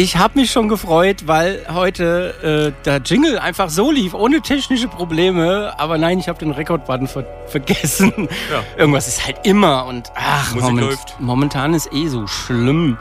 Ich habe mich schon gefreut, weil heute äh, der Jingle einfach so lief, ohne technische Probleme. Aber nein, ich habe den Rekordbutton ver vergessen. Ja. Irgendwas ist halt immer und ach, moment, momentan ist eh so schlimm.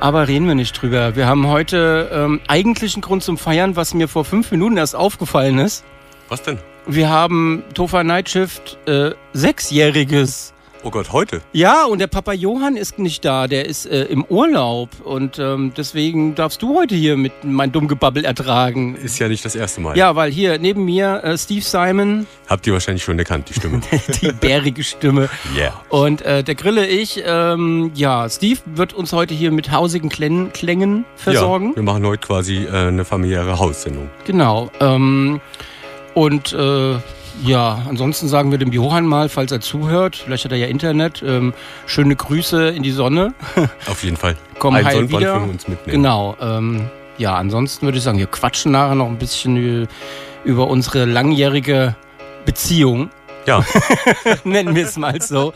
Aber reden wir nicht drüber. Wir haben heute ähm, eigentlich einen Grund zum Feiern, was mir vor fünf Minuten erst aufgefallen ist. Was denn? Wir haben Tofa Nightshift äh, sechsjähriges Oh Gott, heute? Ja, und der Papa Johann ist nicht da, der ist äh, im Urlaub. Und ähm, deswegen darfst du heute hier mit mein Dummgebabbel ertragen. Ist ja nicht das erste Mal. Ja, weil hier neben mir äh, Steve Simon. Habt ihr wahrscheinlich schon erkannt, die Stimme. die bärige Stimme. Ja. Yeah. Und äh, der Grille ich, ähm, ja, Steve wird uns heute hier mit hausigen Klängen, Klängen versorgen. Ja, wir machen heute quasi äh, eine familiäre Haussendung. Genau. Ähm, und äh, ja, ansonsten sagen wir dem Johann mal, falls er zuhört, vielleicht hat er ja Internet, ähm, schöne Grüße in die Sonne. Auf jeden Fall. Komm Ein heil wieder. Für uns mitnehmen. Genau. Ähm, ja, ansonsten würde ich sagen, wir quatschen nachher noch ein bisschen über unsere langjährige Beziehung. Ja. Nennen wir es mal so.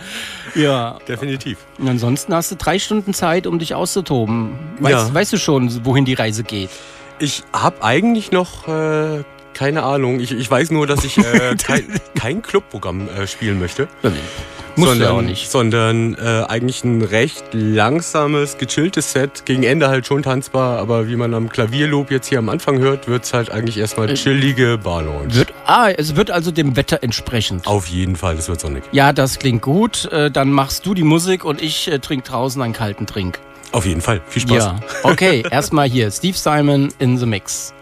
Ja. Definitiv. Und ansonsten hast du drei Stunden Zeit, um dich auszutoben. Weißt, Ja. weißt du schon, wohin die Reise geht? Ich habe eigentlich noch äh, keine Ahnung. Ich, ich weiß nur, dass ich äh, kein, kein Clubprogramm äh, spielen möchte. Musst sondern, auch nicht. Sondern äh, eigentlich ein recht langsames, gechilltes Set. Gegen Ende halt schon tanzbar, aber wie man am Klavierloop jetzt hier am Anfang hört, wird es halt eigentlich erstmal chillige Barlounge. Wird, ah, es wird also dem Wetter entsprechend. Auf jeden Fall, das wird sonnig. Ja, das klingt gut. Äh, Dann machst du die Musik und ich äh, trinke draußen einen kalten Trink. Auf jeden Fall. Viel Spaß. Ja, okay. Erstmal hier Steve Simon in the Mix.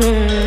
Mm.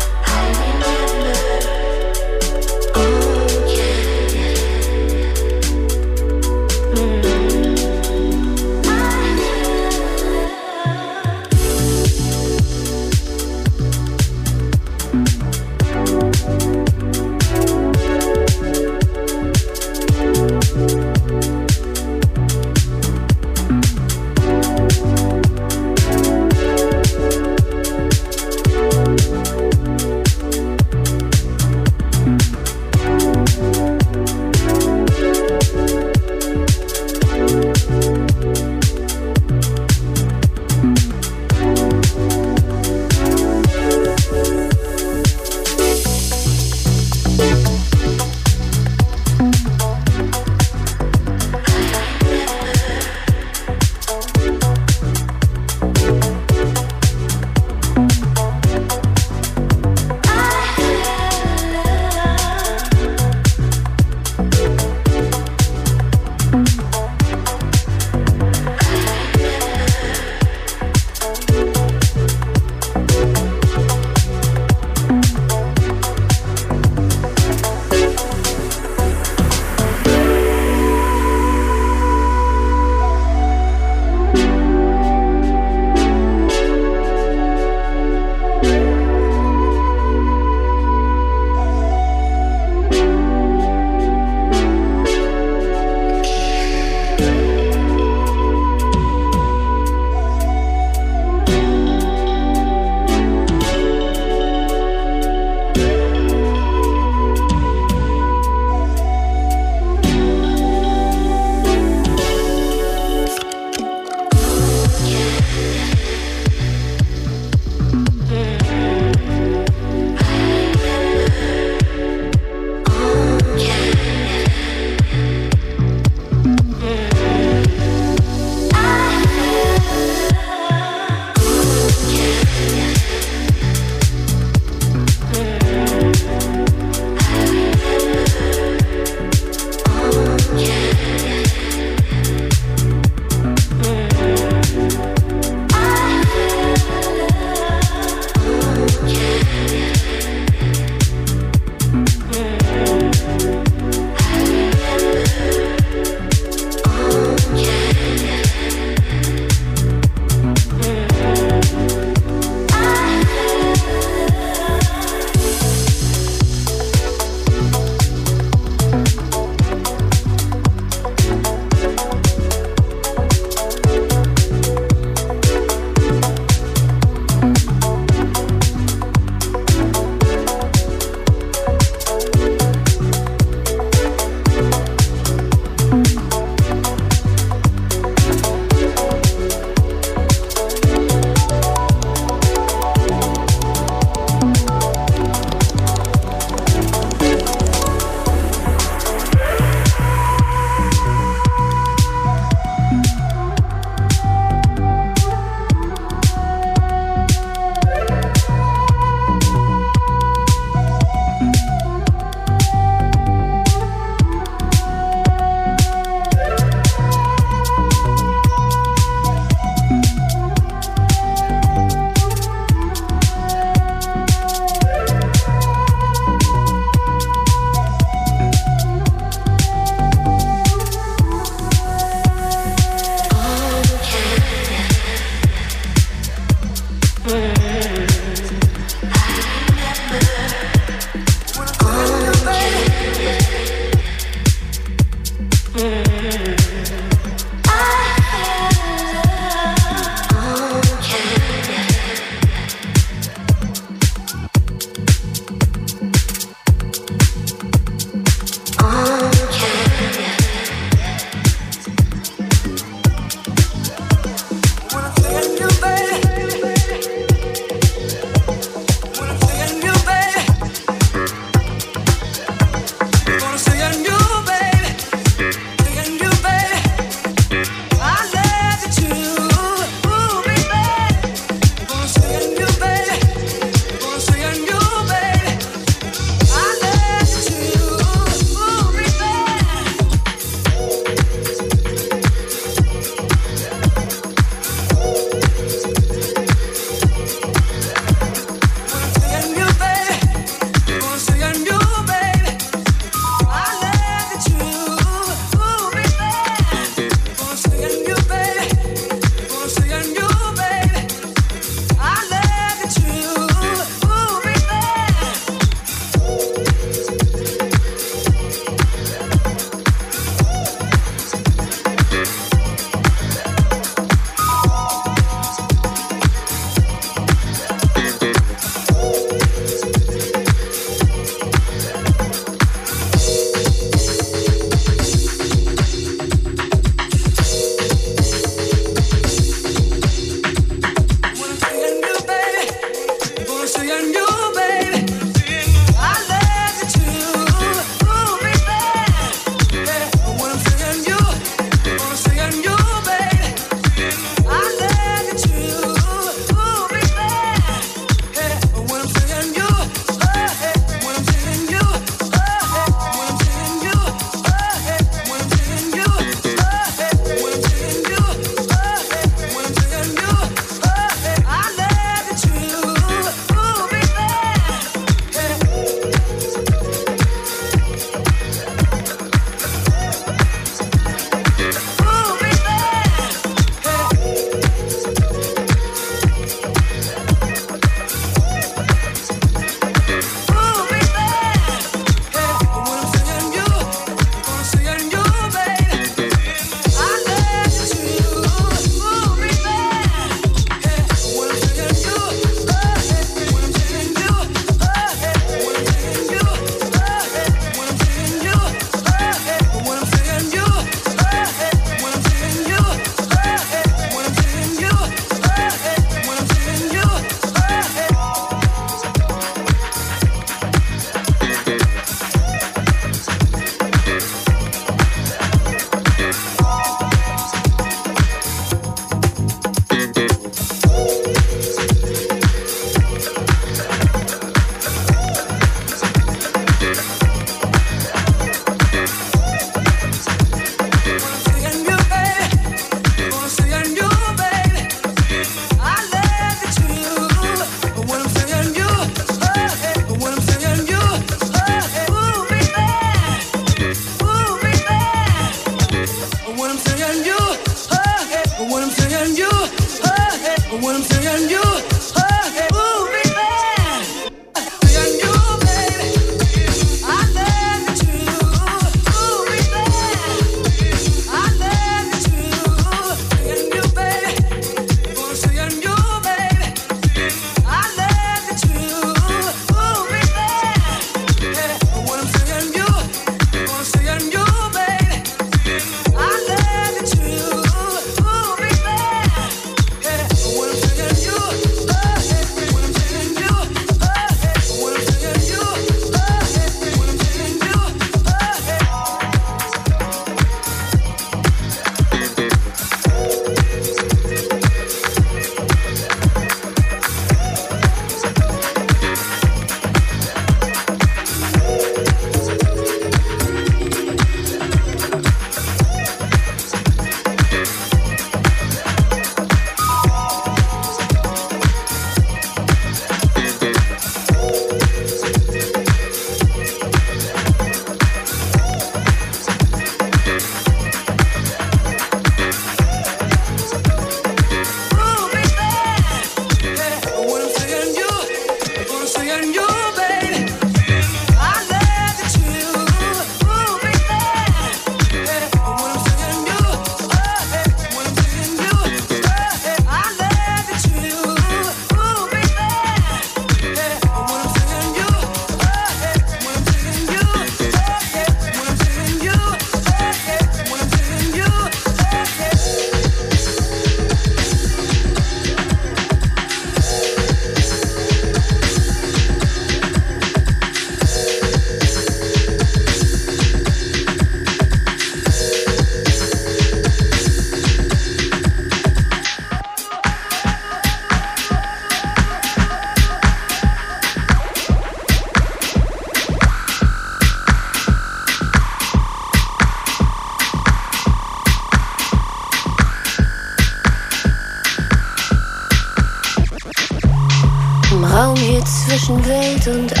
Und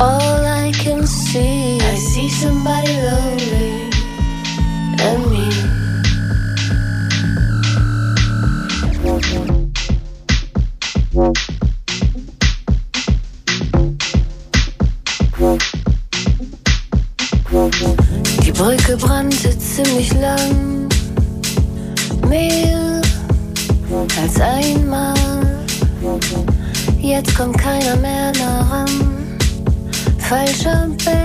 All 准备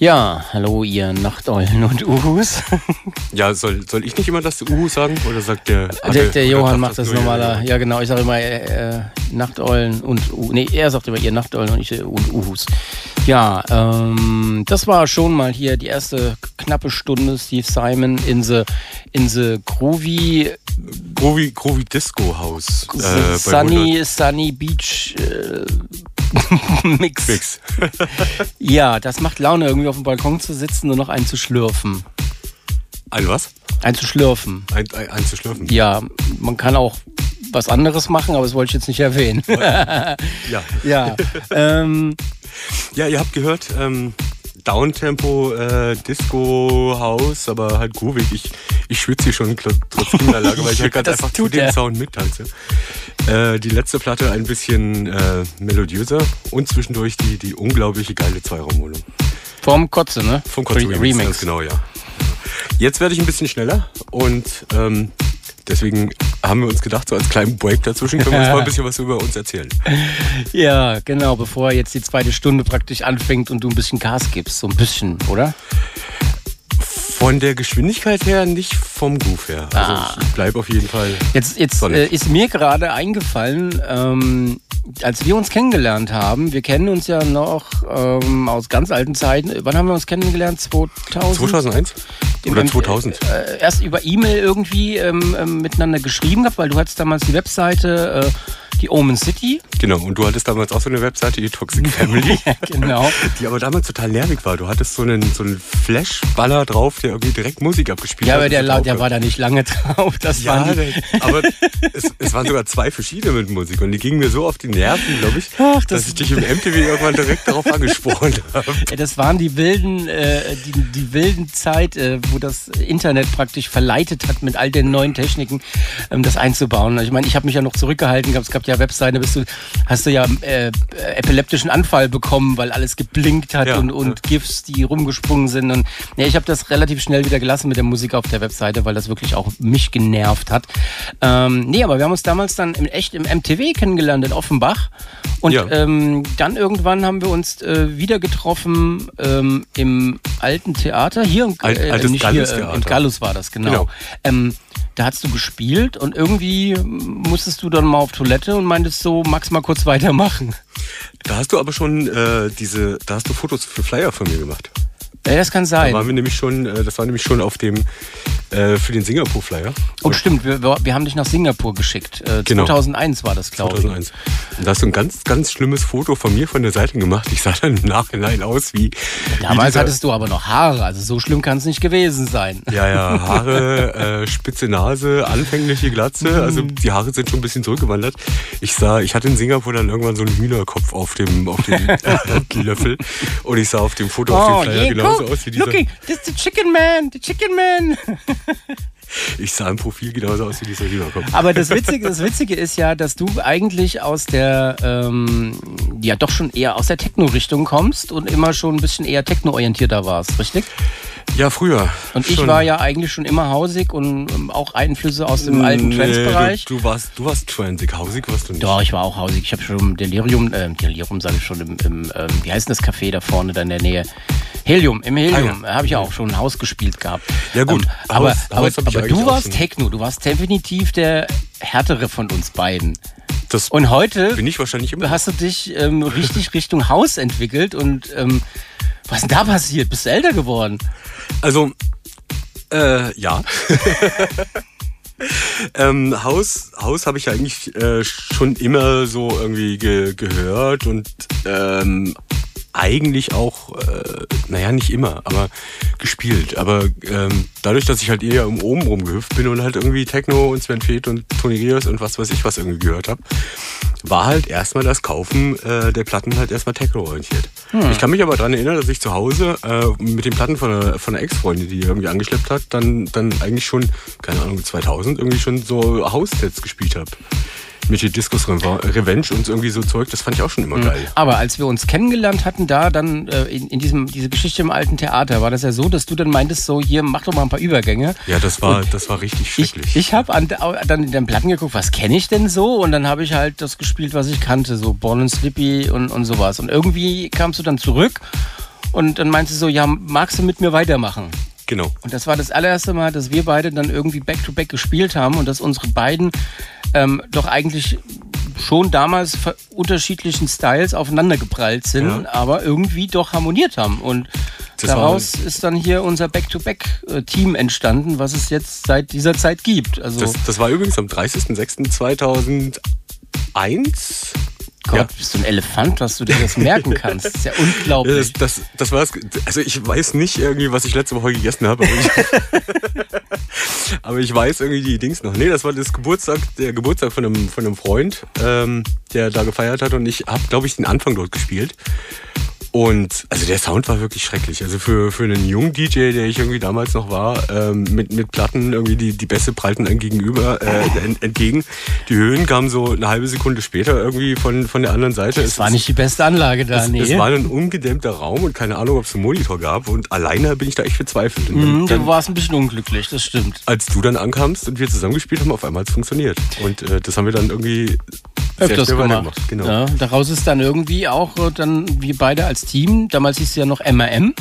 Ja, hallo ihr Nachteulen und Uhus. Ja, soll, soll ich nicht immer das Uhu sagen? Oder sagt der. Der, der Johann macht das nur normaler. Ja, genau. Ich sage immer äh, äh, Nachteulen und U. Nee, er sagt immer ihr Nachteulen und ich äh, und Uhus. Ja, ähm, das war schon mal hier die erste knappe Stunde Steve Simon in the, in the Groovy Groovy, Groovy Disco House. Äh, Sunny, Sunny Beach Mix. 100 Mix. Ja, das macht Laune, irgendwie auf dem Balkon zu sitzen und noch einen zu schlürfen. Ein was? Einen zu schlürfen. Ein, ein, ein zu schlürfen. Ja, man kann auch was anderes machen, aber das wollte ich jetzt nicht erwähnen. Ja. ja, ähm, Ja, ihr habt gehört, ähm, Downtempo, äh, Disco, House, aber halt groovig. Ich, ich schwitze hier schon trotz Kinderlage, weil ich halt ganz Das einfach zu dem. Sound mittanze. Äh, die letzte Platte ein bisschen äh, melodiöser und zwischendurch die, die unglaubliche geile Zweiraumwohnung. vom Kotze, ne? Vom Kotze Re- Remix. Ganz genau, ja. Jetzt werde ich ein bisschen schneller und ähm, deswegen haben wir uns gedacht, so als kleinen Break dazwischen können wir uns mal ein bisschen was über uns erzählen. Ja, genau, bevor jetzt die zweite Stunde praktisch anfängt und du ein bisschen Gas gibst, so ein bisschen, oder? Von der Geschwindigkeit her, nicht vom Groove her. Also Ah. ich bleibe auf jeden Fall. Jetzt, jetzt äh, ist mir gerade eingefallen, ähm, als wir uns kennengelernt haben, wir kennen uns ja noch ähm, aus ganz alten Zeiten. Wann haben wir uns kennengelernt? 2000? 2001? Oder Im- 2000? Äh, erst über E-Mail irgendwie ähm, ähm, miteinander geschrieben gehabt, weil du hattest damals die Webseite, äh, die Omen City. Genau, und du hattest damals auch so eine Webseite, die Toxic Family, Ja, genau. die aber damals total nervig war. Du hattest so einen, so einen Flash-Baller drauf, der irgendwie direkt Musik abgespielt Ja, hat. aber der, la- der war da nicht lange drauf. Das Ja, waren die, aber es, es waren sogar zwei verschiedene mit Musik und die gingen mir so auf die Nerven, glaube ich, Ach, das- dass ich dich im MTV irgendwann direkt darauf angesprochen habe. Ja, das waren die wilden, äh, die, die wilden Zeit, äh, wo das Internet praktisch verleitet hat, mit all den neuen Techniken ähm, das einzubauen. Also Ich meine, ich habe mich ja noch zurückgehalten, gehabt. es gab ja Webseiten, da bist du, hast du ja äh, epileptischen Anfall bekommen, weil alles geblinkt hat Ja, und, und GIFs, die rumgesprungen sind. Und ja, ich habe das relativ schnell wieder gelassen mit der Musik auf der Webseite, weil das wirklich auch mich genervt hat. Ähm, nee, aber wir haben uns damals dann im, echt im MTW kennengelernt in Offenbach. Und Ja. ähm, dann irgendwann haben wir uns äh, wieder getroffen ähm, im alten Theater. Hier im, Alt- äh, altes nicht hier, Gallus äh, im Theater. Gallus war das, genau. Genau. Ähm, da hast du gespielt und irgendwie musstest du dann mal auf Toilette und meintest so, magst mal kurz weitermachen. Da hast du aber schon äh, diese, da hast du Fotos für Flyer von mir gemacht. Ja, das kann Da sein. waren wir nämlich schon, äh, das war nämlich schon auf dem, äh, für den Singapur-Flyer. Und stimmt, wir, wir haben dich nach Singapur geschickt. Äh, Genau. 2001 war das, glaube ich. 2001. Und da hast du ein ganz, ganz schlimmes Foto von mir von der Seite gemacht. Ich sah dann im Nachhinein aus wie. wie Damals dieser- hattest du aber noch Haare, also so schlimm kann es nicht gewesen sein. Ja, ja, Haare, äh, spitze Nase, anfängliche Glatze. Also Mhm. die Haare sind schon ein bisschen zurückgewandert. Ich sah, ich hatte in Singapur dann irgendwann so einen Hühnerkopf auf dem, auf dem Löffel. Und ich sah auf dem Foto auf dem Flyer yeah, genauso guck, aus wie dieser. looking, this is the chicken man, the chicken man. Ich sah im Profil genauso aus wie dieser Hühnerkopf. Aber das Witzige, das Witzige ist ja, dass du eigentlich aus der, ähm, ja doch schon eher aus der Techno-Richtung kommst und immer schon ein bisschen eher techno-orientierter warst, richtig? Ja, früher. Und ich schon. war ja eigentlich schon immer hausig und ähm, auch Einflüsse aus dem alten Nee, Trance-Bereich. Du, du warst, du warst Transig, hausig warst du nicht. Doch, ich war auch hausig. Ich habe schon im Delirium, äh, Delirium sage ich schon, im, im ähm, wie heißt denn das Café da vorne da in der Nähe? Helium, im Helium Ah, ja. habe ich auch schon ein Haus gespielt gehabt. Ja, gut. Ähm, aber Haus- aber, Haus aber du warst. Techno, du warst definitiv der härtere von uns beiden. Das Und heute bin ich wahrscheinlich immer. hast du dich ähm, richtig Richtung Haus entwickelt und ähm, was ist denn da passiert? Bist du älter geworden? Also, äh, ja. ähm, Haus, Haus habe ich eigentlich äh, schon immer so irgendwie ge gehört und ähm, eigentlich auch, äh, naja, nicht immer, aber gespielt. Aber ähm, dadurch, dass ich halt eher um oben rumgehüpft bin und halt irgendwie Techno und Sven Feth und Tony Rios und was weiß ich was irgendwie gehört habe, war halt erstmal das Kaufen äh, der Platten halt erstmal Techno-orientiert. Ich kann mich aber daran erinnern, dass ich zu Hause äh, mit den Platten von einer, von einer Ex-Freundin, die irgendwie angeschleppt hat, dann, dann eigentlich schon, keine Ahnung, 2000 irgendwie schon so House-Sets gespielt habe. Mit die Discos Revenge und irgendwie so Zeug, das fand ich auch schon immer geil. Aber als wir uns kennengelernt hatten, da dann äh, in, in diesem diese Geschichte im alten Theater, war das ja so, dass du dann meintest, so hier mach doch mal ein paar Übergänge. Ja, das war, das war richtig Ich, schrecklich. ich habe dann in den Platten geguckt, was kenne ich denn so? Und dann habe ich halt das gespielt, was ich kannte, so Born and Slippy und, und sowas. Und irgendwie kamst du dann zurück Und dann meinte sie so, ja, magst du mit mir weitermachen? Genau. Und das war das allererste Mal, dass wir beide dann irgendwie Back-to-Back gespielt haben und dass unsere beiden ähm, doch eigentlich schon damals unterschiedlichen Styles aufeinander geprallt sind, Ja. aber irgendwie doch harmoniert haben. Und Das daraus ist dann hier unser Back-to-Back-Team entstanden, was es jetzt seit dieser Zeit gibt. Also Das, das war übrigens am 30.06.2001. Gott, ja. bist du ein Elefant, dass du dir das merken kannst. Das ist ja unglaublich. das, das, das war's. Also ich weiß nicht irgendwie, was ich letzte Woche gegessen habe, aber ich, aber ich weiß irgendwie die Dings noch. Nee, das war das Geburtstag, der Geburtstag von einem, von einem Freund, ähm, der da gefeiert hat und ich habe, glaube ich, den Anfang dort gespielt. Und also der Sound war wirklich schrecklich. Also für, für einen jungen DJ, der ich irgendwie damals noch war, ähm, mit, mit Platten irgendwie die, die Bässe prallten einem gegenüber äh, ent, entgegen. Die Höhen kamen so eine halbe Sekunde später irgendwie von, von der anderen Seite. das war nicht die beste Anlage da, es, nee. es war ein ungedämmter Raum und keine Ahnung, ob es einen Monitor gab. Und alleine bin ich da echt verzweifelt. Und dann, Mhm, dann, du warst ein bisschen unglücklich, das stimmt. als du dann ankamst und wir zusammengespielt haben, auf einmal hat es funktioniert. Und äh, das haben wir dann irgendwie öfters gemacht. Genau. Ja, daraus ist dann irgendwie auch äh, dann wir beide als Team, damals hieß es ja noch MRM.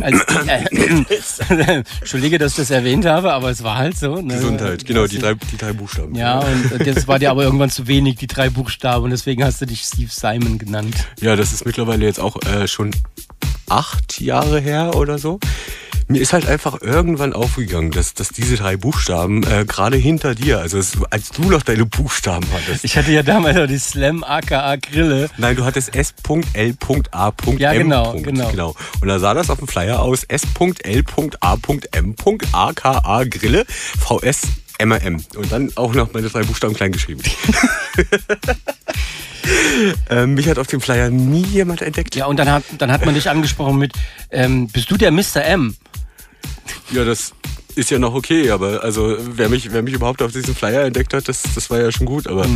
Als, äh, Entschuldige, dass ich das erwähnt habe, aber es war halt so. Ne? Gesundheit, genau, die drei, die drei Buchstaben. Ja, und äh, das war dir aber irgendwann zu wenig, die drei Buchstaben, und deswegen hast du dich Steve Simon genannt. Ja, das ist mittlerweile jetzt auch äh, schon acht Jahre her oder so. Mir ist halt einfach irgendwann aufgegangen, dass, dass diese drei Buchstaben äh, gerade hinter dir, also es, als du noch deine Buchstaben hattest. Ich hatte ja damals noch die Slam aka Grille. Nein, du hattest S.L.A.M. Ja, genau, genau. genau. Und da sah das auf dem Flyer aus S.L.A.M. aka Grille VS MRM. Und dann auch noch meine drei Buchstaben klein geschrieben. ähm, mich hat auf dem Flyer nie jemand entdeckt. Ja, und dann hat, dann hat man dich angesprochen mit, ähm, bist du der Mr. M? Ja, das ist ja noch okay, aber also wer mich, wer mich überhaupt auf diesem Flyer entdeckt hat, das, das war ja schon gut. Aber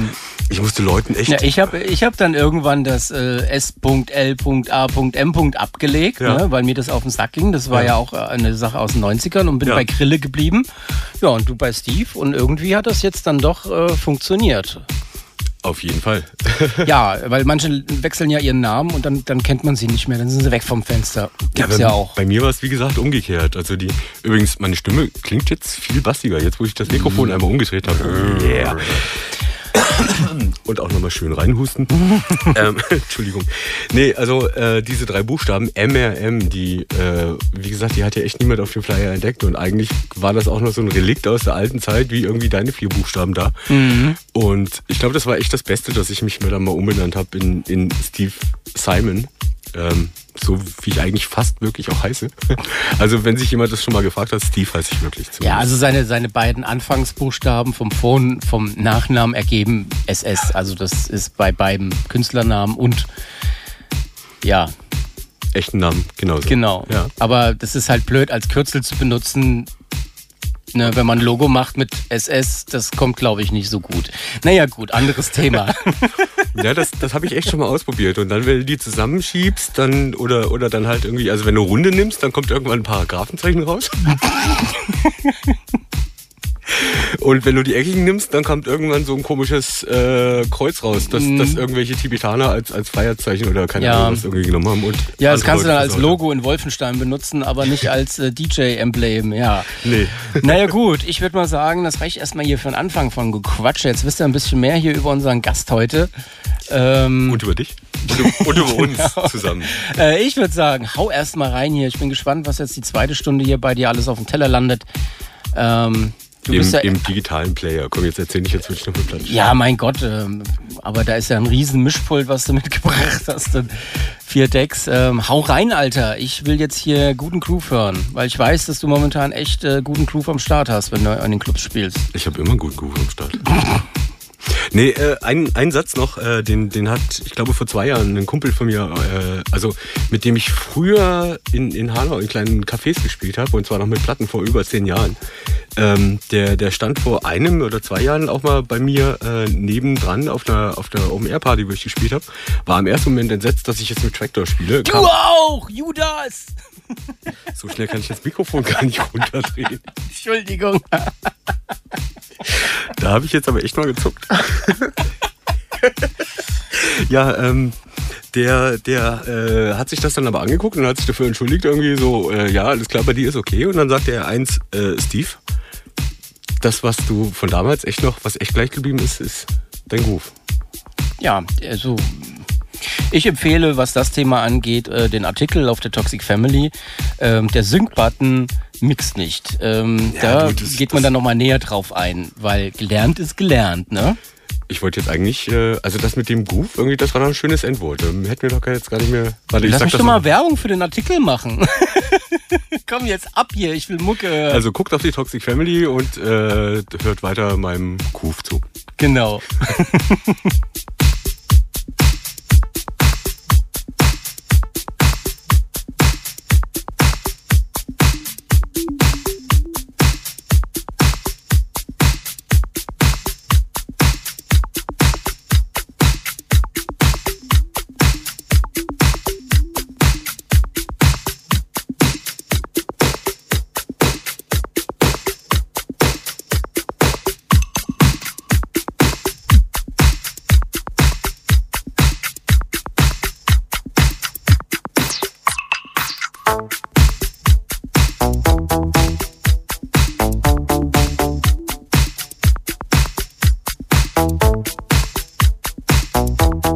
ich musste Leuten echt. Ja, ich habe ich hab dann irgendwann das äh, S.L.A.M. abgelegt, Ja. ne, weil mir das auf den Sack ging. Das war ja, Ja. auch eine Sache aus den 90ern und bin Ja. bei Grille geblieben. Ja, und du bei Steve. Und irgendwie hat das jetzt dann doch äh, funktioniert. Auf jeden Fall. ja, weil manche wechseln ja ihren Namen und dann, dann kennt man sie nicht mehr. Dann sind sie weg vom Fenster. Gibt's bei, ja auch. Bei mir war es wie gesagt umgekehrt. Also die übrigens meine Stimme klingt jetzt viel bassiger, jetzt wo ich das Mm. Mikrofon einmal umgedreht habe. Yeah. Und auch nochmal schön reinhusten. ähm, Entschuldigung. Nee, also äh, diese drei Buchstaben MRM, die, äh, wie gesagt, die hat ja echt niemand auf dem Flyer entdeckt. Und eigentlich war das auch noch so ein Relikt aus der alten Zeit, wie irgendwie deine vier Buchstaben da. Und ich glaube, das war echt das Beste, dass ich mich mir dann mal umbenannt habe in, in Steve Simon. Ähm, so wie ich eigentlich fast wirklich auch heiße. Also wenn sich jemand das schon mal gefragt hat, Steve heiße ich wirklich. Ja, zumindest. also seine, seine beiden Anfangsbuchstaben vom Vorn, vom Nachnamen ergeben SS. Also das ist bei beiden Künstlernamen und ja, echten Namen, genauso. genau. Ja. Aber das ist halt blöd, als Kürzel zu benutzen. Ne, wenn man ein Logo macht mit SS, das kommt, glaube ich, nicht so gut. Naja, gut, anderes Thema. Ja, das, das habe ich echt schon mal ausprobiert. Und dann, wenn du die zusammenschiebst, dann oder, oder dann halt irgendwie, also wenn du Runde nimmst, dann kommt irgendwann ein Paragraphenzeichen raus. Und wenn du die eckigen nimmst, dann kommt irgendwann so ein komisches äh, Kreuz raus, das, das irgendwelche Tibetaner als, als Feierzeichen oder keine Mhm. Ja. Ahnung was irgendwie genommen haben. Und Ja, das kannst du dann als Logo in Wolfenstein benutzen, aber nicht als äh, DJ-Emblem, ja. Nee. Naja gut, ich würde mal sagen, das reicht erstmal hier für den Anfang von Gequatsch. Jetzt wisst ihr ein bisschen mehr hier über unseren Gast heute. Ähm, Und über dich. Und, über- und über uns Genau. zusammen. äh, ich würde sagen, hau erstmal rein hier. Ich bin gespannt, was jetzt die zweite Stunde hier bei dir alles auf dem Teller landet. Ähm, du Im, bist ja, Im digitalen Player. Komm, jetzt erzähl ich jetzt wirklich noch mit Platz. ja, mein Gott, ähm, aber da ist ja ein riesen Mischpult, was du mitgebracht hast. Und vier Decks. Ähm, hau rein, Alter. Ich will jetzt hier guten Groove hören, weil ich weiß, dass du momentan echt äh, guten Groove am Start hast, wenn du an den Clubs spielst. Ich habe immer guten Groove am Start. Nee, äh, ein, ein Satz noch, äh, den, den hat, ich glaube, vor zwei Jahren ein Kumpel von mir, äh, also mit dem ich früher in, in Hanau in kleinen Cafés gespielt habe, und zwar noch mit Platten vor über zehn Jahren. Ähm, der, der stand vor einem oder zwei Jahren auch mal bei mir äh, nebendran auf einer, auf der Open-Air-Party, wo ich gespielt habe. War im ersten Moment entsetzt, dass ich jetzt mit Tractor spiele. Du Kam, auch, Judas! so schnell kann ich das Mikrofon gar nicht runterdrehen. Entschuldigung. Da habe ich jetzt aber echt mal gezuckt. ja, ähm, der, der äh, hat sich das dann aber angeguckt und hat sich dafür entschuldigt, irgendwie so, äh, ja, alles klar, bei dir ist okay. Und dann sagte er eins, äh, Steve, das, was du von damals echt noch, was echt gleich geblieben ist, ist dein Groove. Ja, also ich empfehle, was das Thema angeht, äh, den Artikel auf der Toxic Family. Ähm, der Sync-Button mixt nicht. Ähm, Ja, da das- geht man dann nochmal näher drauf ein, weil gelernt ist gelernt, ne? Ich wollte jetzt eigentlich, äh, also das mit dem Groove, irgendwie, das war doch ein schönes Endwort. Ähm, hätten wir doch jetzt gar nicht mehr. Warte, ich Lass mich doch mal noch. Werbung für den Artikel machen. Komm jetzt ab hier, ich will Mucke. hören. Also guckt auf die Toxic Family und äh, hört weiter meinem Groove zu. genau. you.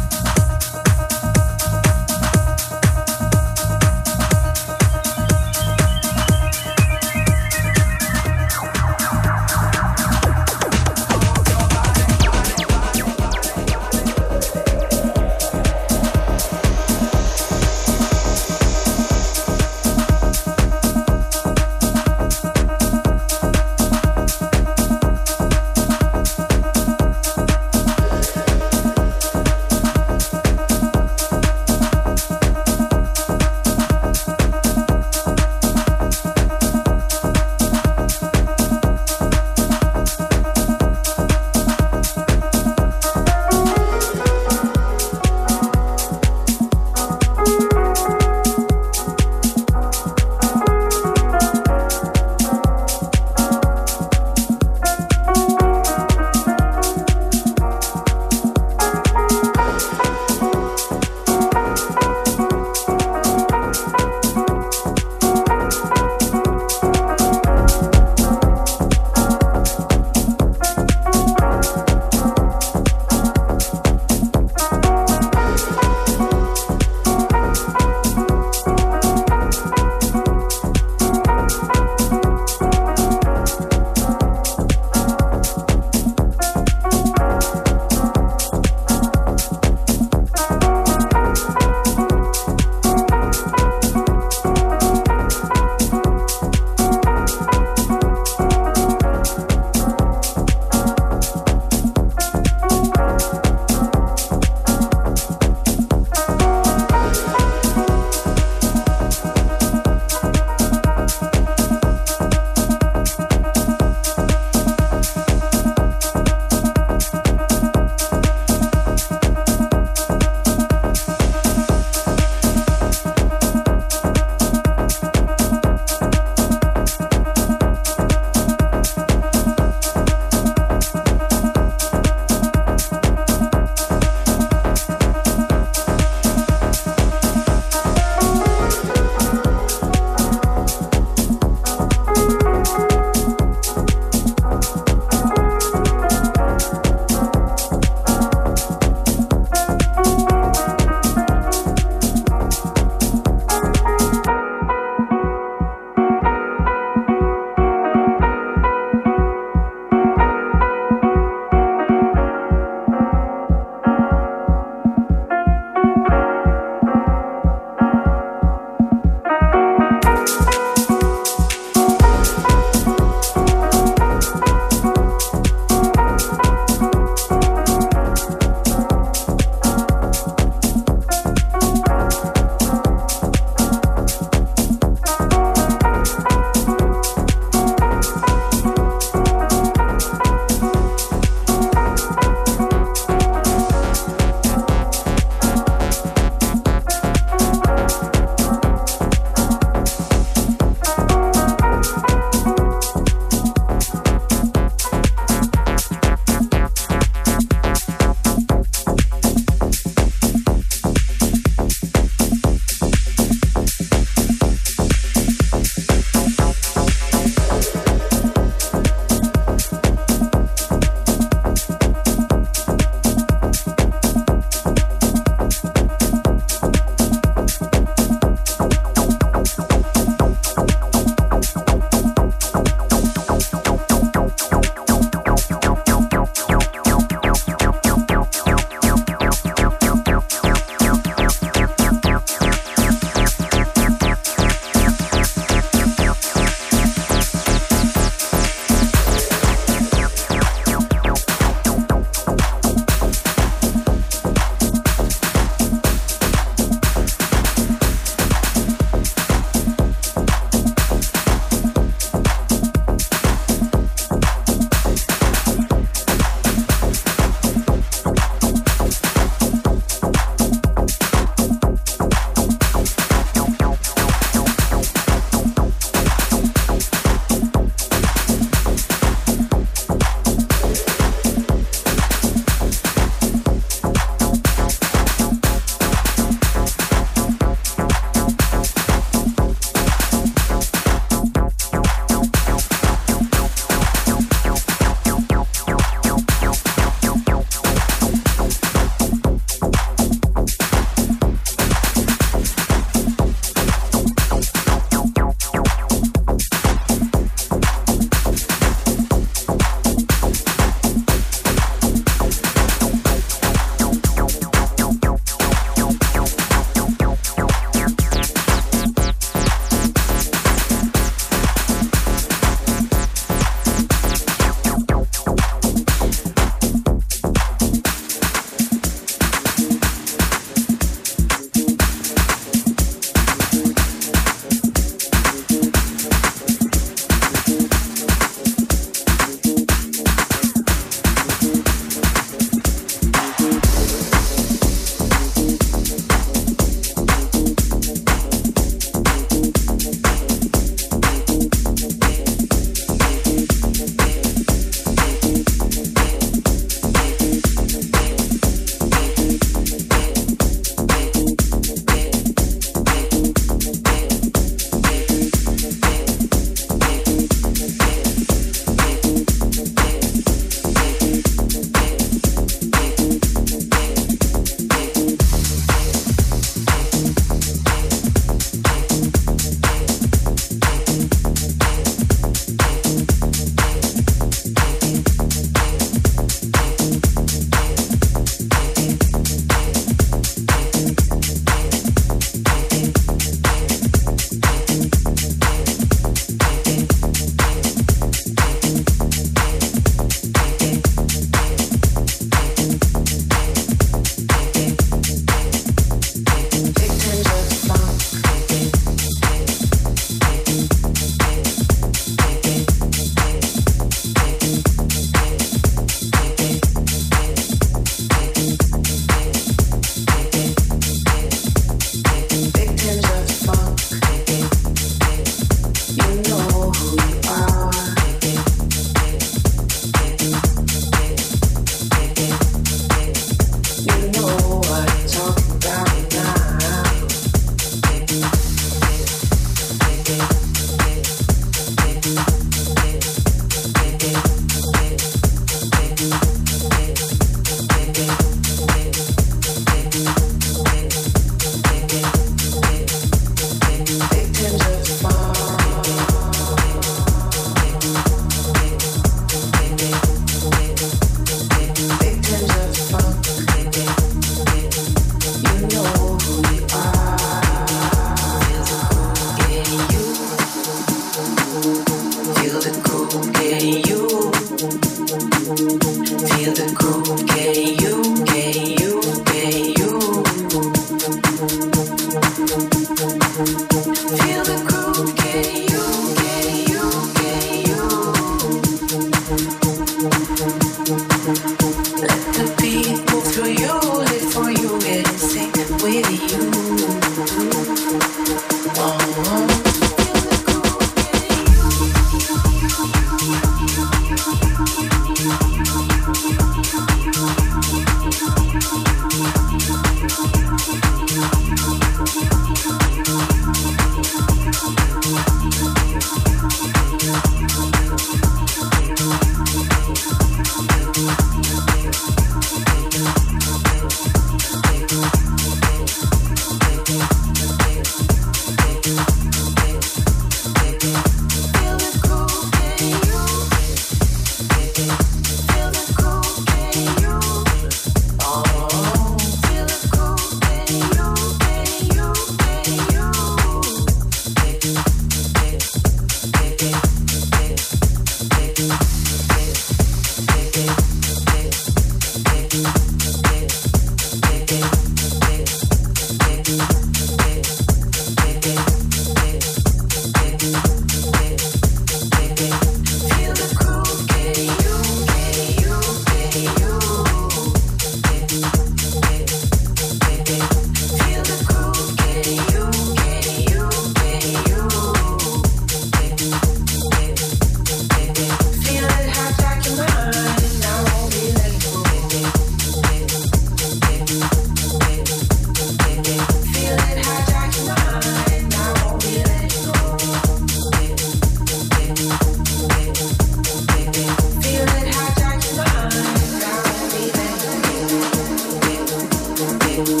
Thank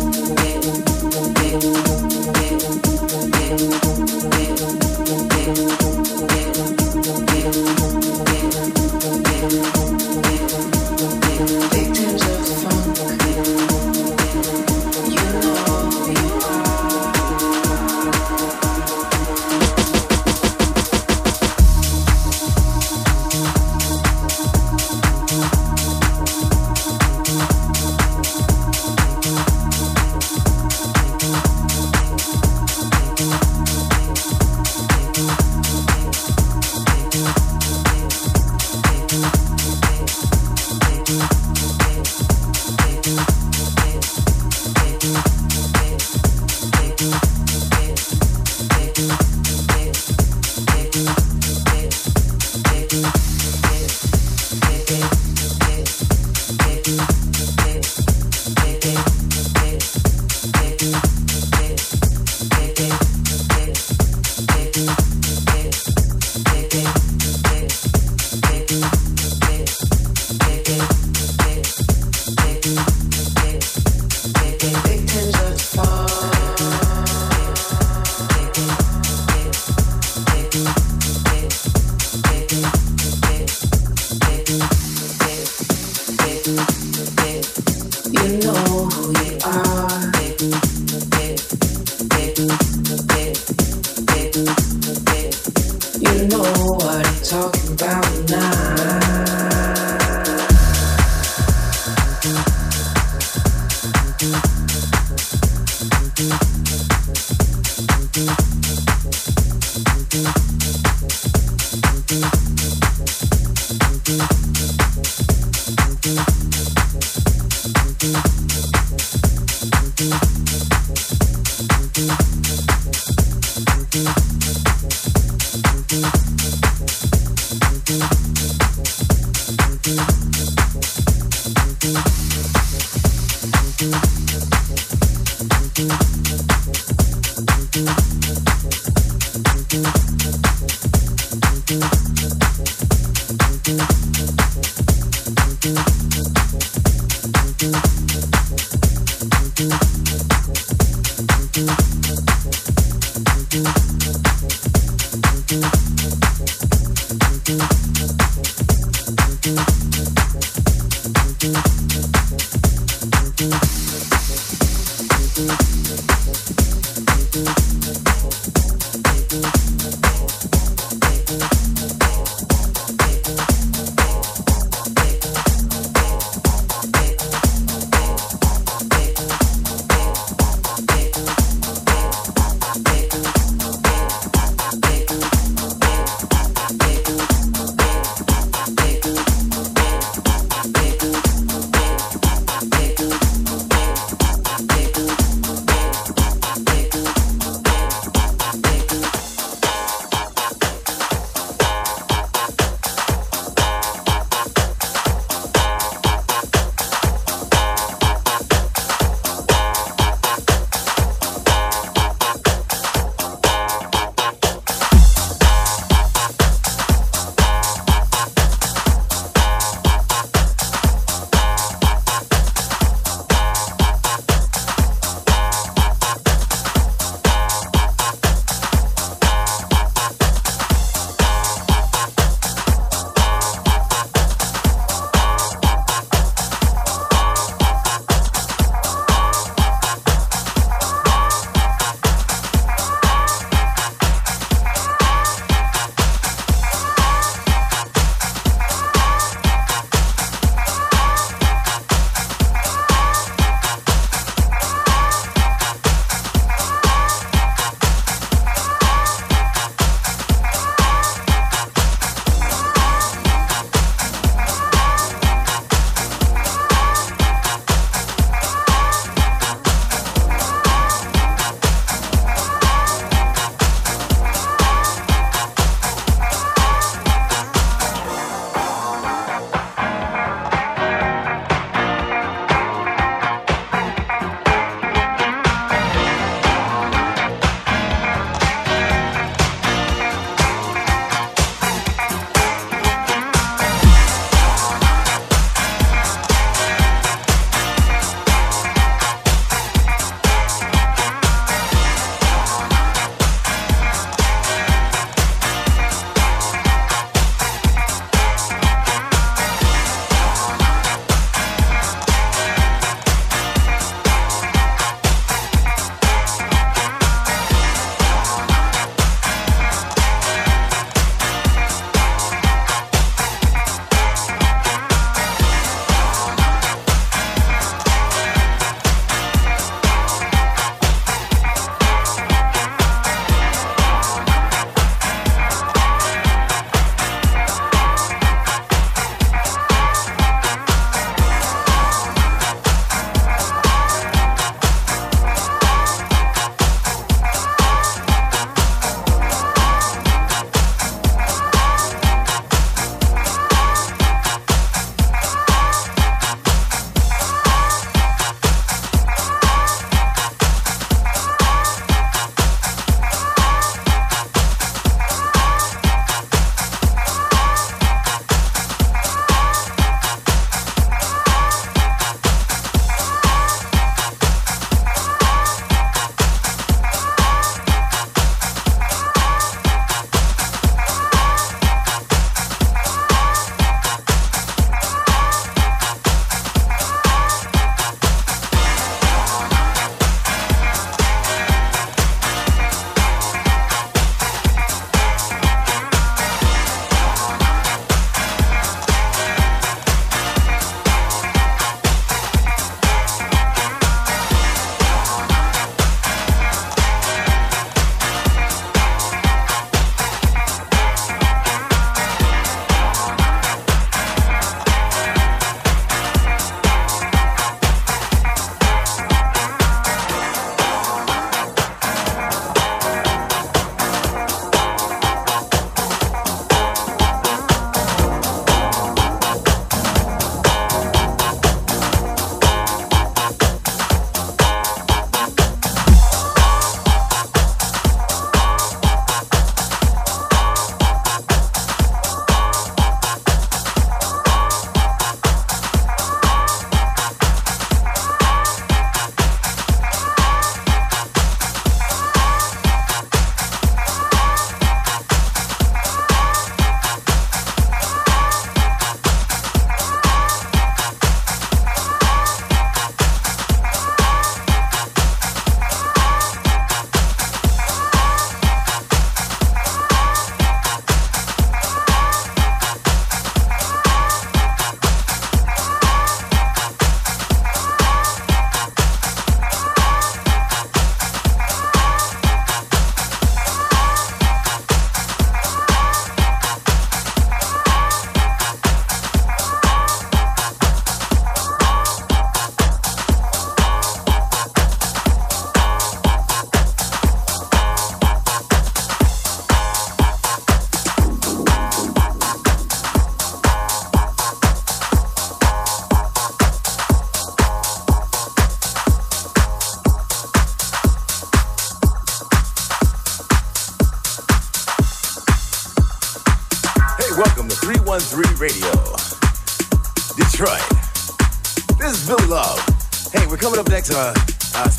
you.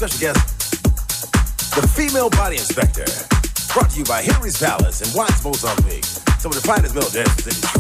special guest, the female body inspector. Brought to you by Henry's Palace and Watts Mozambique. Some of the finest male dancers in the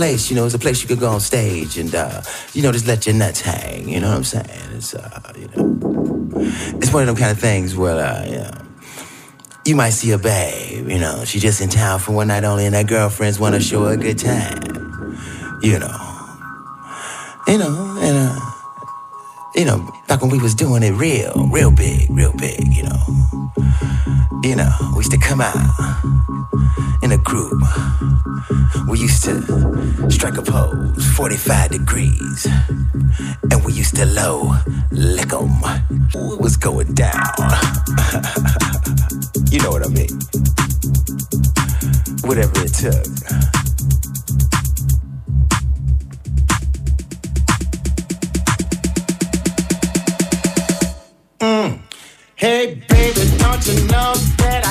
place, you know, it's a place you could go on stage and, uh, you know, just let your nuts hang. You know what I'm saying? It's, uh, you know, it's one of them kind of things where, uh, you know, you might see a babe, you know, she just in town for one night only and her girlfriends want to show her a good time. You know. You know, and, uh, you know, back when we was doing it real, real big, real big, you know. You know, we used to come out in a group. We used to strike a pose 45 degrees. And we used to low lick 'em. What was going down? you know what I mean. Whatever it took. Mm. Hey, baby enough that I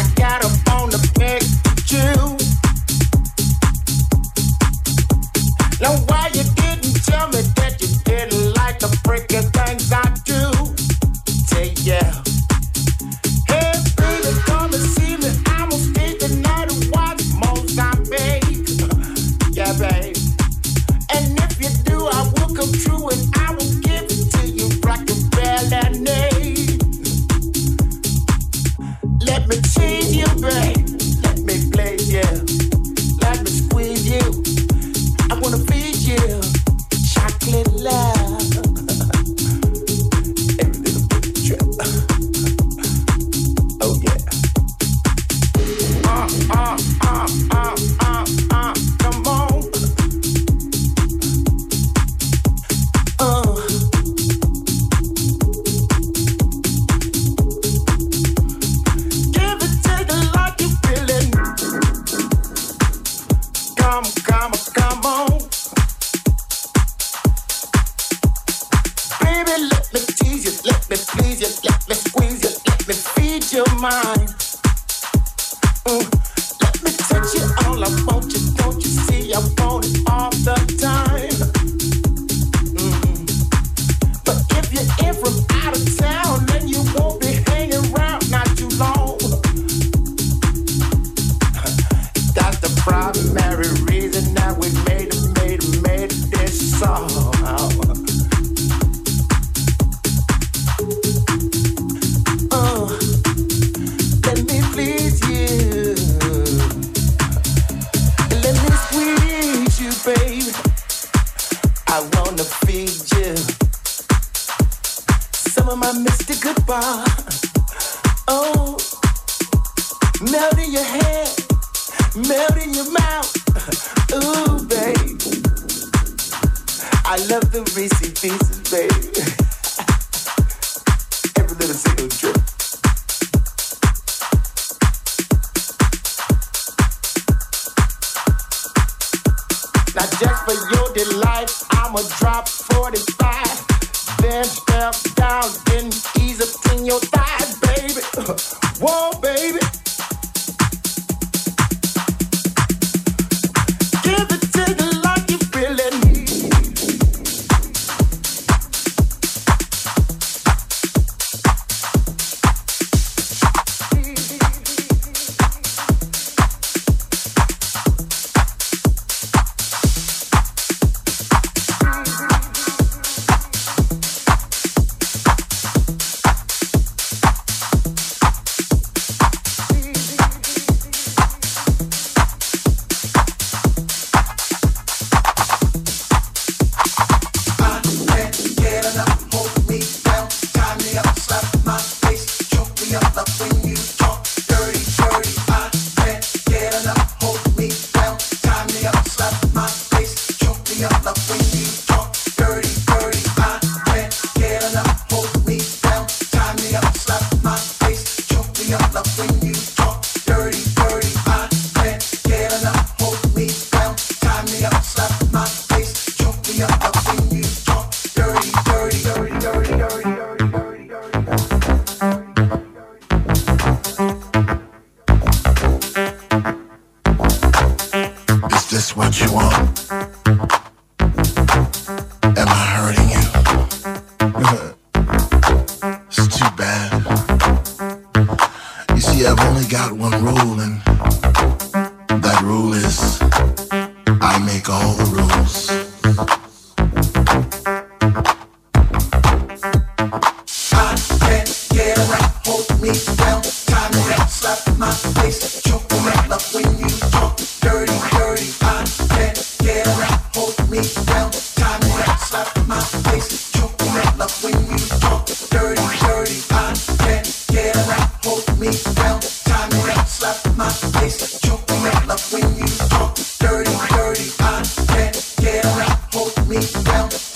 Well,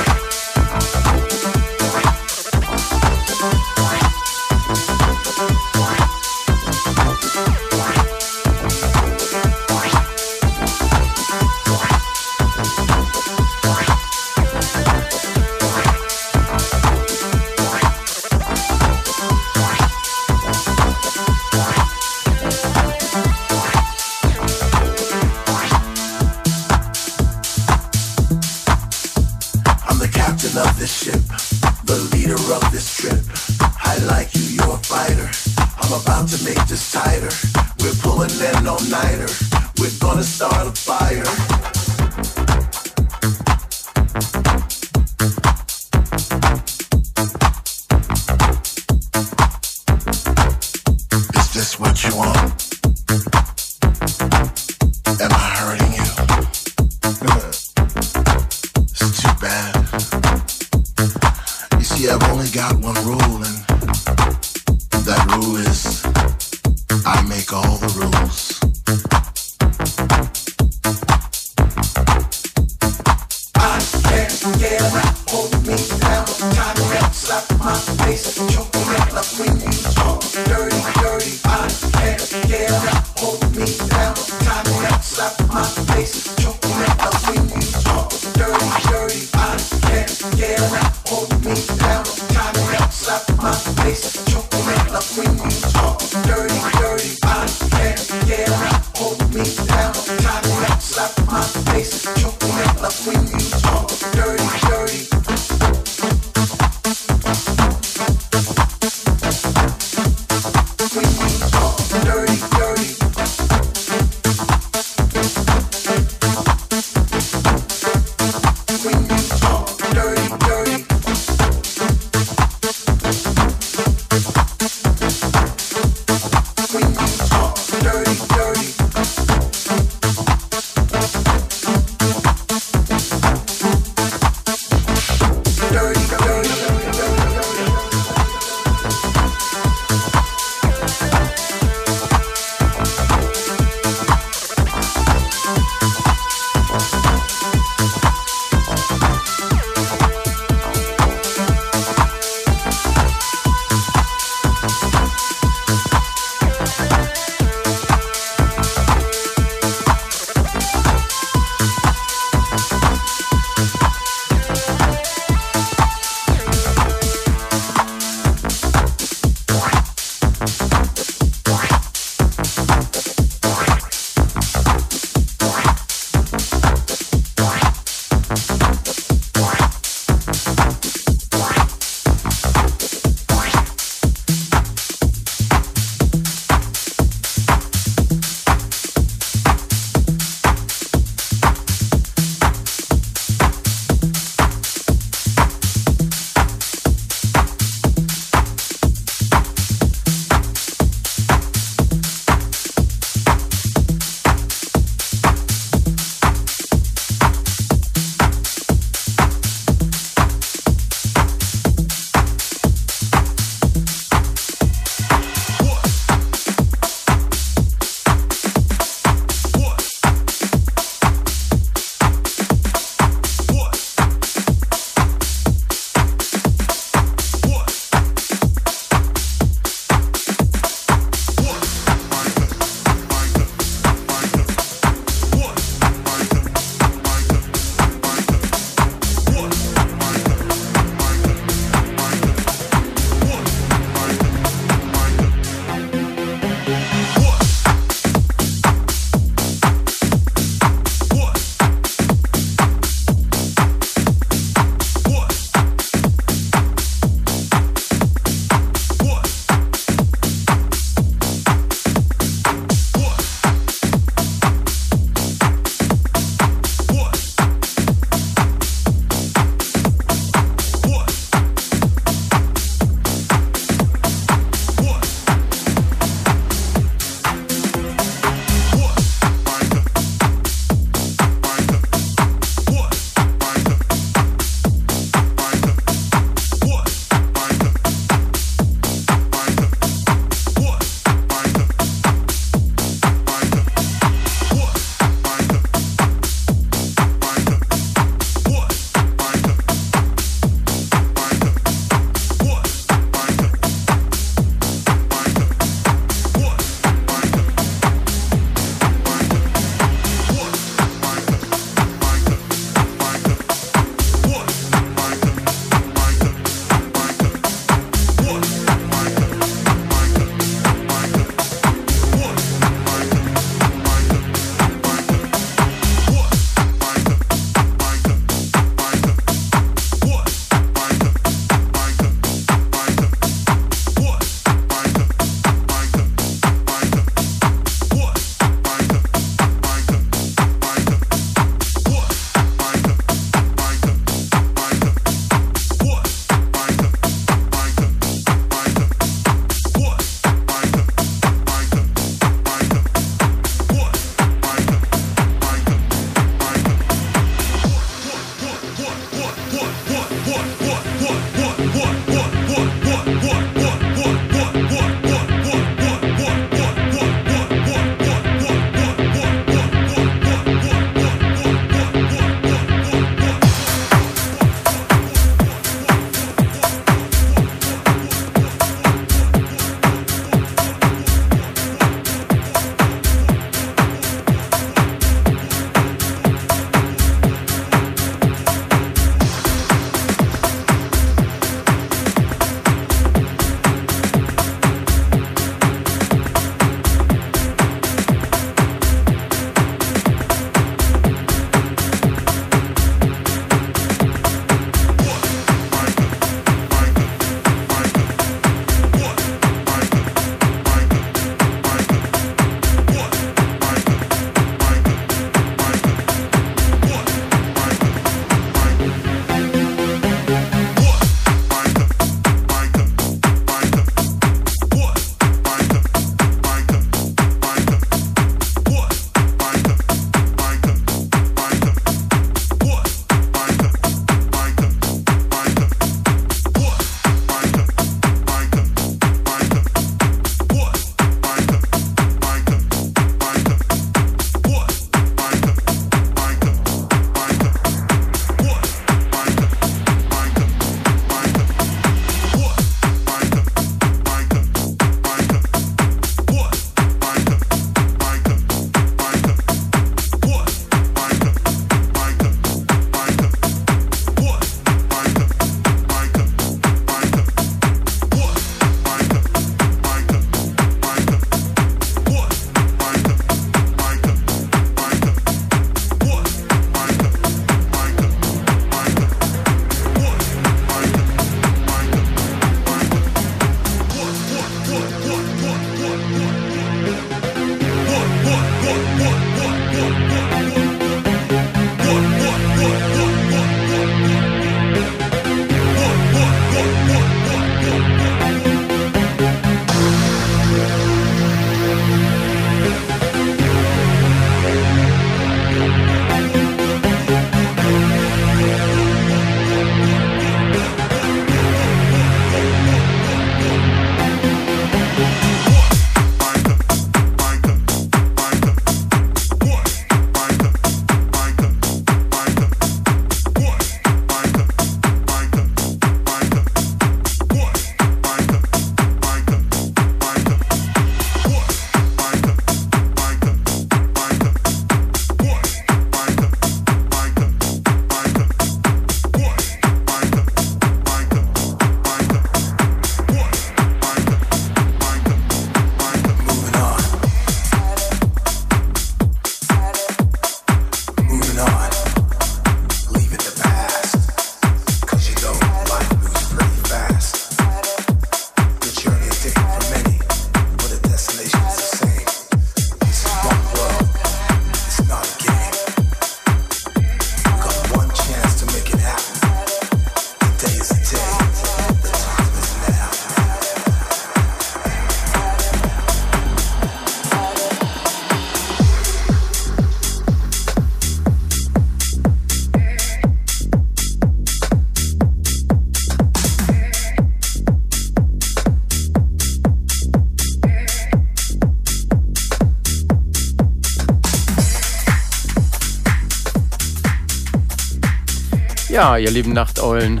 Ja, ihr lieben Nachteulen.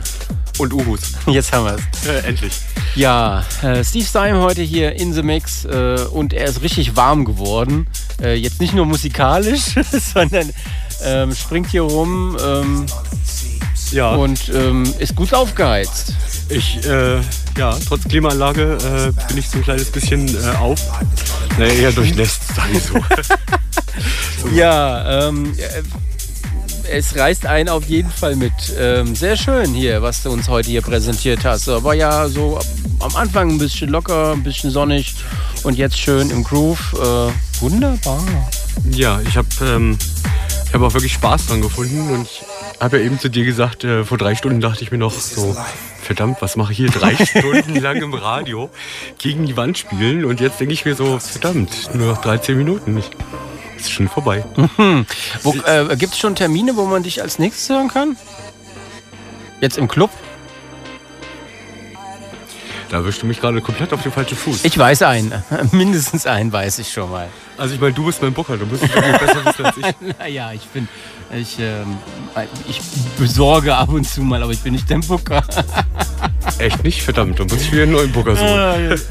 Und Uhus. Jetzt haben wir es. Äh, endlich. Ja, äh, Steve Stein heute hier in The Mix äh, und er ist richtig warm geworden. Äh, jetzt nicht nur musikalisch, sondern ähm, springt hier rum ähm, Ja. und ähm, ist gut aufgeheizt. Ich, äh, ja, trotz Klimaanlage äh, bin ich so ein kleines bisschen auf. Naja, eher durchnässt, sag ich so. Ja, ähm, äh, es reißt einen auf jeden Fall mit. Ähm, sehr schön hier, was du uns heute hier präsentiert hast. War ja so am Anfang ein bisschen locker, ein bisschen sonnig und jetzt schön im Groove. Äh, wunderbar. ja, ich habe ähm, ich hab auch wirklich Spaß dran gefunden und ich habe ja eben zu dir gesagt, äh, vor drei Stunden dachte ich mir noch so, verdammt, was mache ich hier drei Stunden lang im Radio gegen die Wand spielen und jetzt denke ich mir so, verdammt, nur noch 13 Minuten. Ich, ist schon vorbei. Wo, äh, Gibt es schon Termine, wo man dich als nächstes hören kann? Jetzt im Club? Da wischst du mich gerade komplett auf den falschen Fuß. Ich weiß einen. Mindestens einen weiß ich schon mal. also ich meine, du bist mein Booker, du bist besser wissen als ich. Naja, ich bin. Ich, ähm, ich besorge ab und zu mal, aber ich bin nicht der Booker. Echt nicht? Verdammt, dann muss ich wieder einen neuen Booker suchen.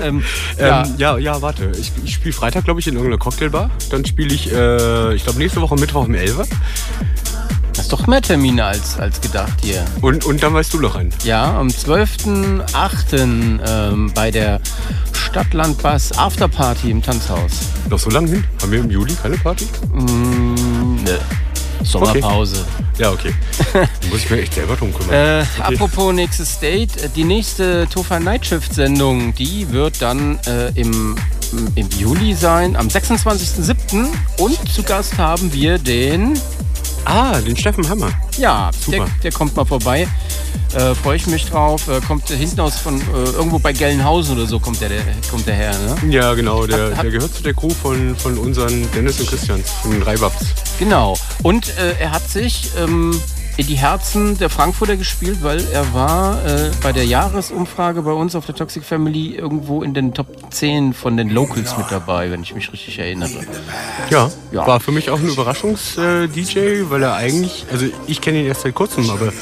ähm, ja. Ähm, ja, ja, warte. Ich, ich spiele Freitag, glaube ich, in irgendeiner Cocktailbar. Dann spiele ich, äh, ich glaube, nächste Woche Mittwoch um 11 Das ist doch mehr Termine als, als gedacht hier. und, und dann weißt du noch einen. Ja, am 12.08. Ähm, bei der Stadtlandbass Afterparty im Tanzhaus. Noch so lange hin? Haben wir im Juli keine Party? Mm, ne. Sommerpause. Ja, okay. Dann muss ich mir echt selber drum kümmern. Äh, Okay. Apropos nächstes Date, äh, die nächste Tofa Nightshift Sendung, die wird dann äh, im, im Juli sein, am 26.07. Und zu Gast haben wir den, Ah, den Steffen Hammer. ja, Super. der, der kommt mal vorbei. Äh, Freue ich mich drauf. Äh, kommt hinten aus von äh, irgendwo bei Gelnhausen oder so kommt der, der kommt der her, ne? Ja, genau. Der, Hat- hat- der gehört zu der Crew von, von unseren Dennis und Christians, von den Reibabs. Genau. Und äh, er hat sich ähm, in die Herzen der Frankfurter gespielt, weil er war äh, bei der Jahresumfrage bei uns auf der Toxic Family irgendwo in den Top 10 von den Locals mit dabei, wenn ich mich richtig erinnere. Ja, Ja. war für mich auch ein Überraschungs-DJ, weil er eigentlich, also ich kenne ihn erst seit kurzem, aber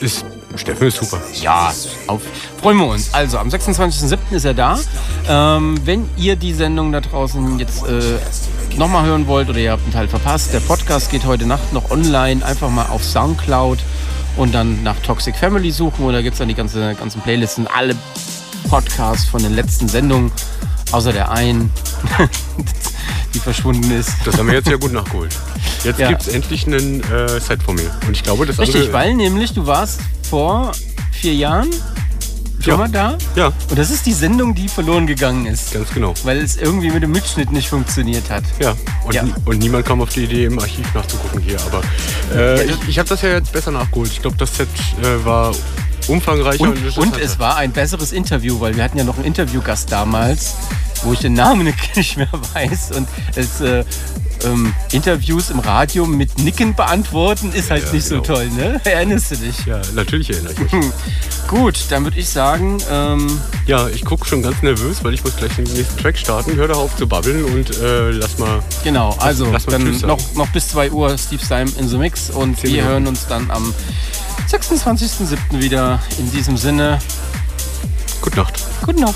ist, Steffen ist super. Ja, auf, freuen wir uns. Also am 26.07. ist er da. Ähm, wenn ihr die Sendung da draußen jetzt äh, nochmal hören wollt oder ihr habt einen Teil verpasst, der Podcast geht heute Nacht noch online. Einfach mal auf Soundcloud und dann nach Toxic Family suchen und da gibt es dann die ganze, ganzen Playlisten, alle Podcasts von den letzten Sendungen, außer der einen, die verschwunden ist. Das haben wir jetzt ja gut nachgeholt. Jetzt Ja. gibt es endlich einen äh, Set von mir. Und ich glaube, das Richtig, weil nämlich du warst vor vier Jahren schon Ja. mal da Ja, und das ist die Sendung, die verloren gegangen ist. ganz genau. Weil es irgendwie mit dem Mitschnitt nicht funktioniert hat. Ja, und, Ja. nie- und niemand kam auf die Idee, im Archiv nachzugucken hier. Aber äh, ich, ich habe das ja jetzt besser nachgeholt. Ich glaube, das Set äh, war umfangreicher Und, und es war ein besseres Interview, weil wir hatten ja noch einen Interviewgast damals, wo ich den Namen nicht mehr weiß. Und es, äh, ähm, Interviews im Radio mit Nicken beantworten ist halt Ja, nicht so genau. toll, ne? Erinnerst du dich? Ja, natürlich erinnere ich mich. Gut, dann würde ich sagen, ähm, ja, ich gucke schon ganz nervös, weil ich muss gleich den nächsten Track starten. Hör doch auf zu babbeln und äh, lass mal... genau, also lass mal dann noch, noch bis 2 Uhr Steve Stein in the Mix und wir hören uns dann am 26.07. wieder. In diesem Sinne, Gute Nacht. gute Nacht.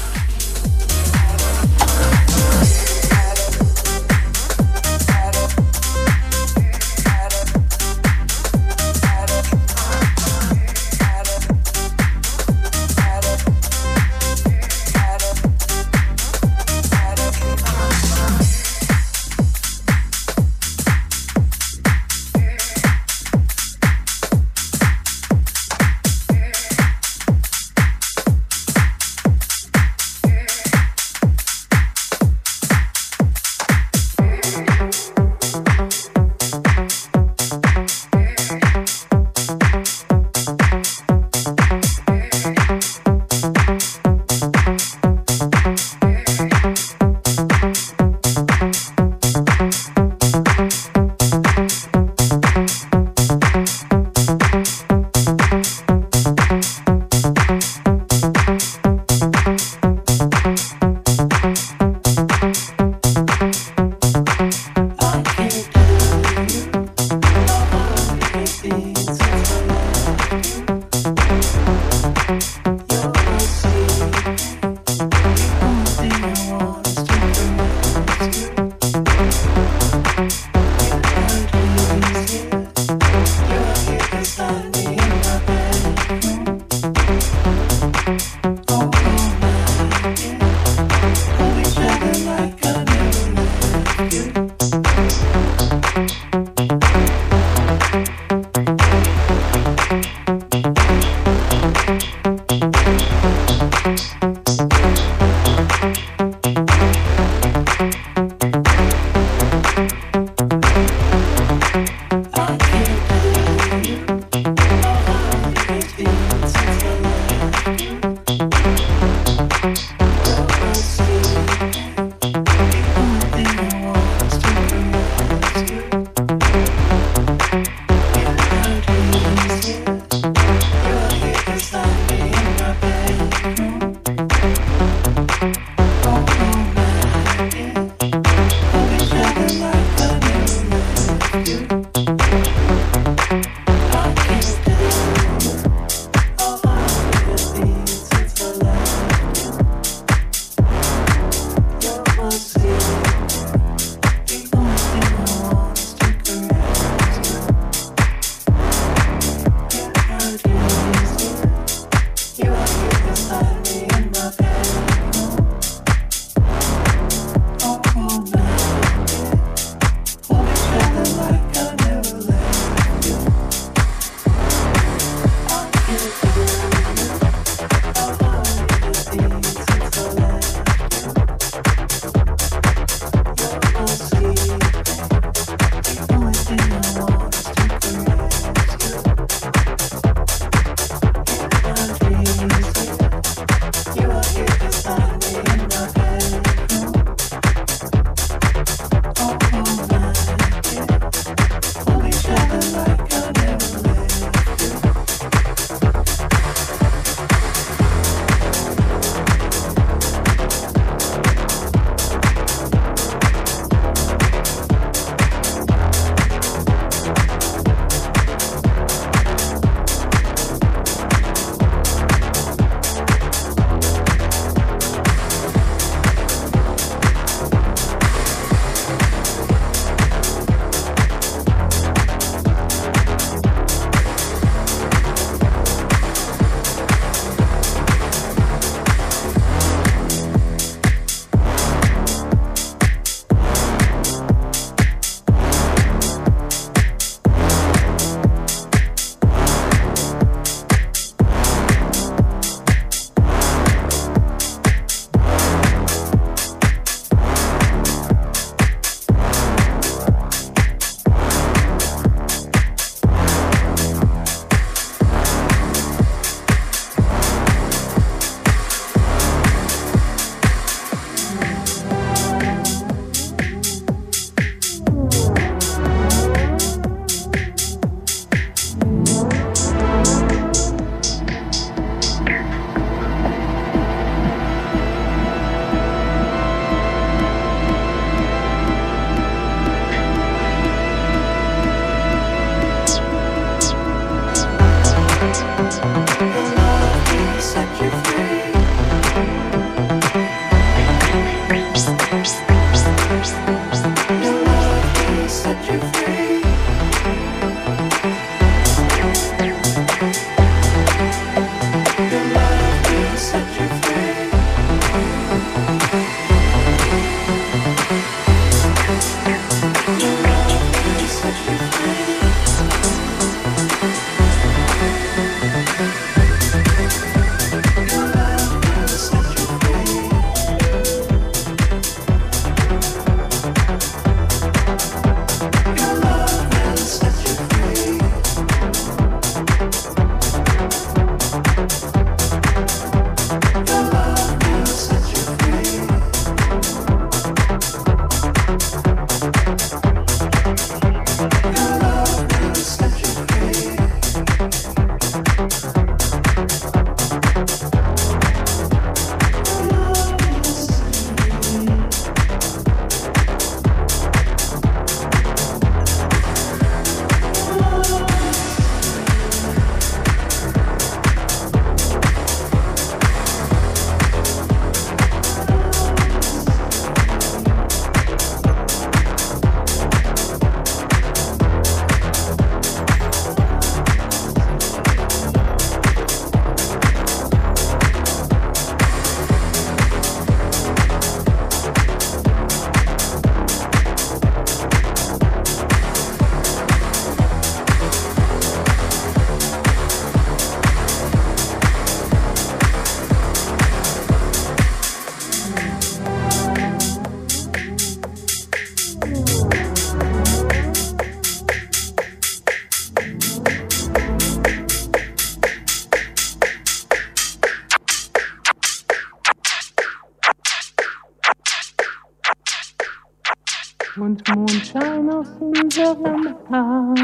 unserem Haar.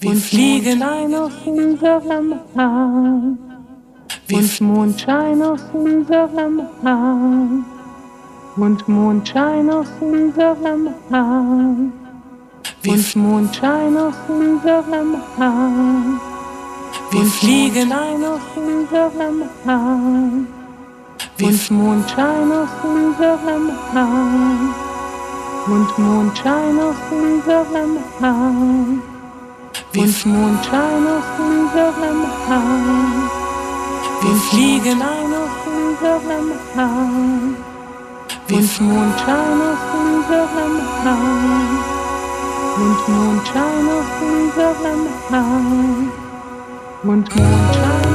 Wir und fliegen Mondschein auf unserem Haar. Wir und Mondschein auf unserem Haar. Und Mondschein auf unserem Haar. Und Mondschein auf unserem Haar. Wir fliegen ein auf unserem Haar. Und Mondschein auf unserem Haar und Mondschein auf unserem Haar. Und Mondschein auf unserem Haar. Wir fliegen ein auf unserem Haar. Und Mondschein auf unserem Haar. Und Mondschein auf unserem Haar. Und Mondschein.